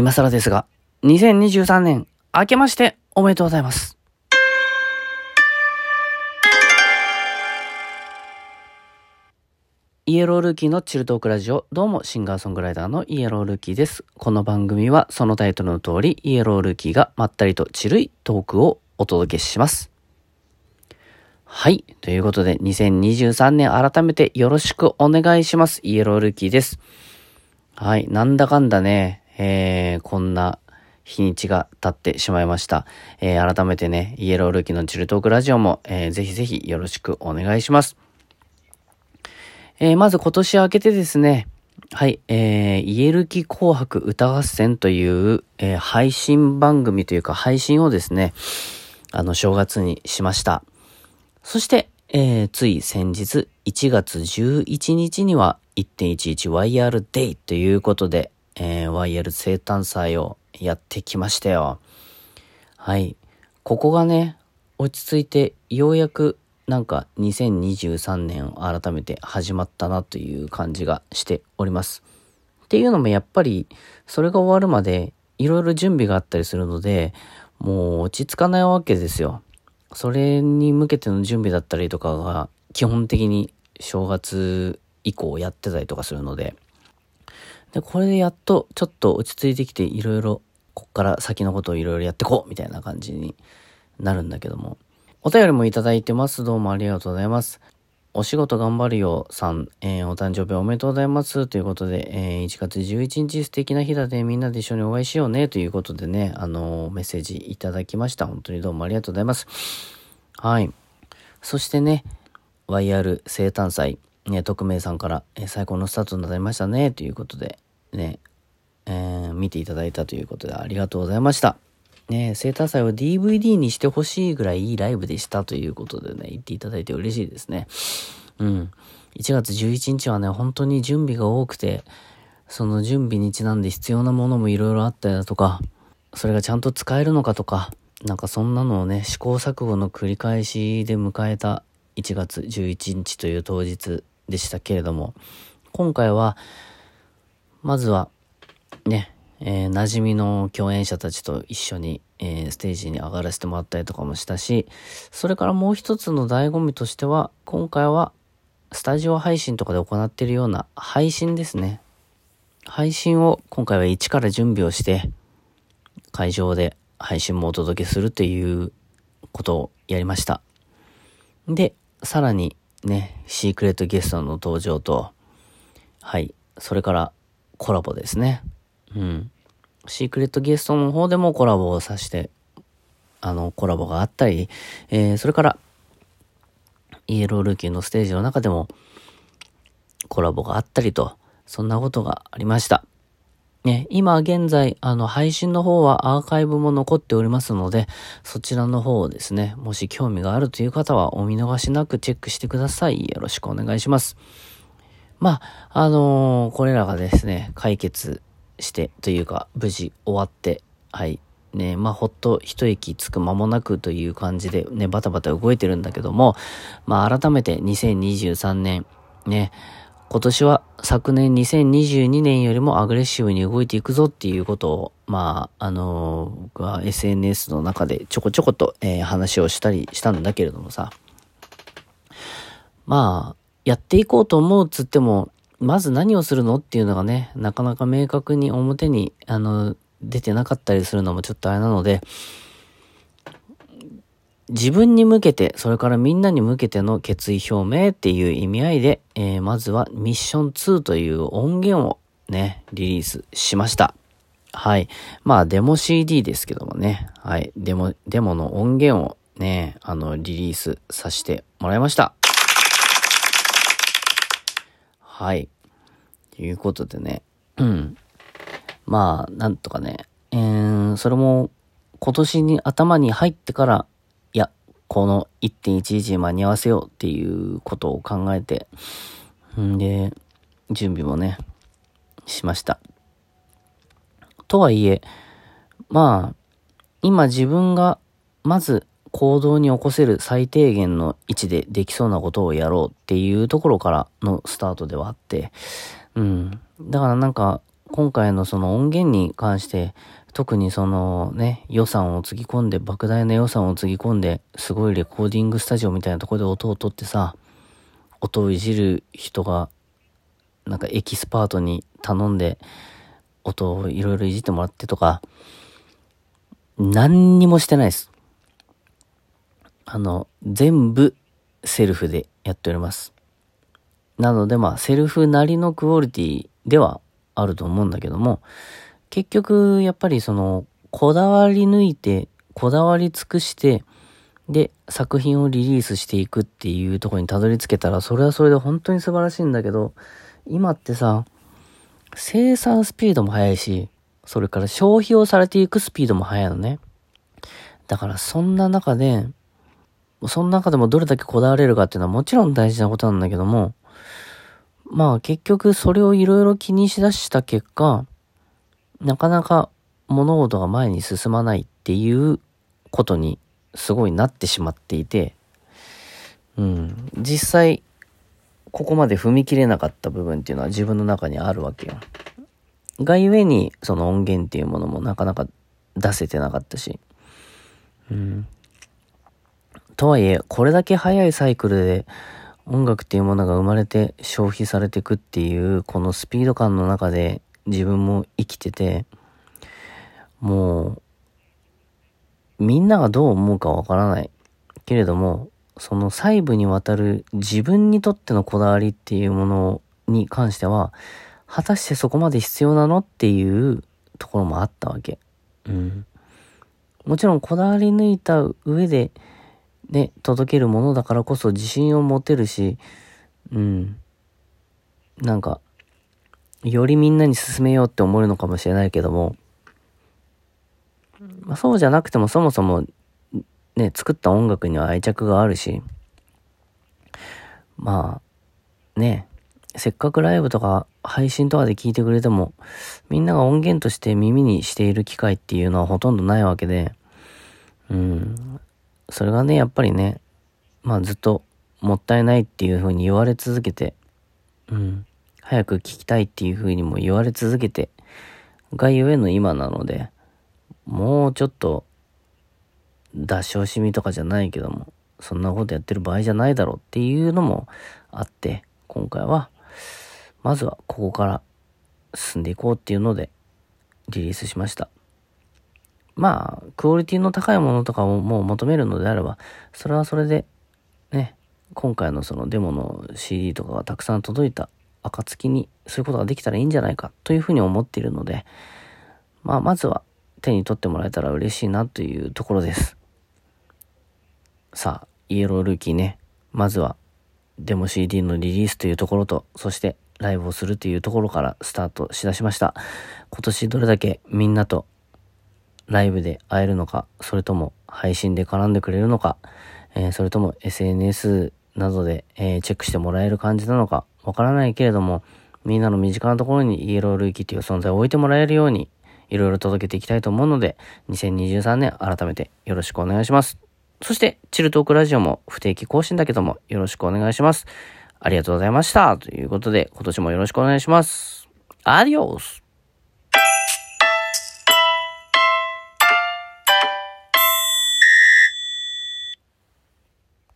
今更ですが、2023年、明けましておめでとうございます。イエロールーキーのチルトークラジオ、どうもシンガーソングライターのイエロールーキーです。この番組はそのタイトルの通り、イエロールーキーがまったりとチルいトークをお届けします。はい。ということで、2023年改めてよろしくお願いします。イエロールーキーです。はい。なんだかんだね、えー、こんな日にちが経ってしまいました。えー、改めてね、イエロールーキーのチルトークラジオも、えー、ぜひぜひよろしくお願いします。えー、まず今年明けてですね、はい、えー、イエルキ紅白歌合戦という、えー、配信番組というか配信をですね、あの、正月にしました。そして、えー、つい先日、1月11日には 1.11YR Day ということで、えー、YR 生誕祭をやってきましたよ。はい。ここがね、落ち着いてようやくなんか2023年を改めて始まったなという感じがしております。っていうのもやっぱりそれが終わるまでいろいろ準備があったりするのでもう落ち着かないわけですよ。それに向けての準備だったりとかが基本的に正月以降やってたりとかするので。で、これでやっとちょっと落ち着いてきていろいろこっから先のことをいろいろやってこうみたいな感じになるんだけども。お便りもいただいてます。どうもありがとうございます。お仕事頑張るよさん、えー、お誕生日おめでとうございます。ということで、えー、1月11日素敵な日だでみんなで一緒にお会いしようね。ということでね、あのー、メッセージいただきました。本当にどうもありがとうございます。はい。そしてね、YR 生誕祭、ね、匿名さんから、え、最高のスタートになりましたね。ということで、ね、えー、見ていただいたということでありがとうございました。ね、生誕祭を DVD にしてほしいぐらいいいライブでしたということでね、言っていただいて嬉しいですね。うん。1月11日はね、本当に準備が多くて、その準備にちなんで必要なものもいろいろあったりだとか、それがちゃんと使えるのかとか、なんかそんなのをね、試行錯誤の繰り返しで迎えた1月11日という当日でしたけれども、今回は、まずは、ね、えー、馴染みの共演者たちと一緒に、えー、ステージに上がらせてもらったりとかもしたし、それからもう一つの醍醐味としては、今回はスタジオ配信とかで行っているような配信ですね。配信を今回は一から準備をして、会場で配信もお届けするということをやりました。で、さらにね、シークレットゲストの登場と、はい、それからコラボですね。うん。シークレットゲストの方でもコラボをさして、あの、コラボがあったり、えー、それから、イエロールーキーのステージの中でも、コラボがあったりと、そんなことがありました。ね、今現在、あの、配信の方はアーカイブも残っておりますので、そちらの方をですね、もし興味があるという方はお見逃しなくチェックしてください。よろしくお願いします。まあ、あのー、これらがですね、解決してというか無事終わってはいねまあほっと一息つく間もなくという感じでねバタバタ動いてるんだけどもまあ改めて2023年ね今年は昨年2022年よりもアグレッシブに動いていくぞっていうことを、まあ、あのー、僕は SNS の中でちょこちょこと、えー、話をしたりしたんだけれどもさ、まあ、やっていこうと思うっつっても、まず何をするのっていうのがね、なかなか明確に表に、あの、出てなかったりするのもちょっとあれなので、自分に向けて、それからみんなに向けての決意表明っていう意味合いで、えー、まずはミッション2という音源をね、リリースしました。はい。まあ、デモ CD ですけどもね。はい。デモ、デモの音源をね、あの、リリースさせてもらいました。はい。ということでね。うん。まあ、なんとかね。えー、それも今年に頭に入ってから、この1.11間に合わせようっていうことを考えて、んで、準備もね、しました。とはいえ、まあ、今自分がまず行動に起こせる最低限の位置でできそうなことをやろうっていうところからのスタートではあって、うん。だからなんか、今回のその音源に関して、特にそのね、予算をつぎ込んで、莫大な予算をつぎ込んで、すごいレコーディングスタジオみたいなとこで音を取ってさ、音をいじる人が、なんかエキスパートに頼んで、音をいろいろいじってもらってとか、何にもしてないです。あの、全部セルフでやっております。なのでまあ、セルフなりのクオリティではあると思うんだけども、結局、やっぱりその、こだわり抜いて、こだわり尽くして、で、作品をリリースしていくっていうところにたどり着けたら、それはそれで本当に素晴らしいんだけど、今ってさ、生産スピードも速いし、それから消費をされていくスピードも速いのね。だからそんな中で、その中でもどれだけこだわれるかっていうのはもちろん大事なことなんだけども、まあ結局それをいろいろ気にしだした結果、なかなか物事が前に進まないっていうことにすごいなってしまっていて、うん、実際ここまで踏み切れなかった部分っていうのは自分の中にあるわけよ。がゆえにその音源っていうものもなかなか出せてなかったし、うん。とはいえ、これだけ早いサイクルで音楽っていうものが生まれて消費されていくっていうこのスピード感の中で自分も生きててもうみんながどう思うかわからないけれどもその細部にわたる自分にとってのこだわりっていうものに関しては果たしてそこまで必要なのっていうところもあったわけ。うん。もちろんこだわり抜いた上でね、届けるものだからこそ自信を持てるし、うん。なんか、よりみんなに進めようって思えるのかもしれないけども、まあ、そうじゃなくてもそもそも、ね、作った音楽には愛着があるし、まあ、ね、せっかくライブとか配信とかで聞いてくれても、みんなが音源として耳にしている機会っていうのはほとんどないわけで、うん、それがね、やっぱりね、まあずっともったいないっていう風に言われ続けて、うん、早く聞きたいっていう風にも言われ続けて、がゆえの今なので、もうちょっと、出し惜しみとかじゃないけども、そんなことやってる場合じゃないだろうっていうのもあって、今回は、まずはここから進んでいこうっていうので、リリースしました。まあ、クオリティの高いものとかをもう求めるのであれば、それはそれで、ね、今回のそのデモの CD とかがたくさん届いた暁に、そういうことができたらいいんじゃないかというふうに思っているので、まあ、まずは手に取ってもらえたら嬉しいなというところです。さあ、イエロールーキーね、まずはデモ CD のリリースというところと、そしてライブをするというところからスタートしだしました。今年どれだけみんなとライブで会えるのか、それとも配信で絡んでくれるのか、えー、それとも SNS などで、えー、チェックしてもらえる感じなのか、わからないけれども、みんなの身近なところにイエロールーキーという存在を置いてもらえるように、いろいろ届けていきたいと思うので、2023年改めてよろしくお願いします。そして、チルトークラジオも不定期更新だけどもよろしくお願いします。ありがとうございました。ということで、今年もよろしくお願いします。アディオス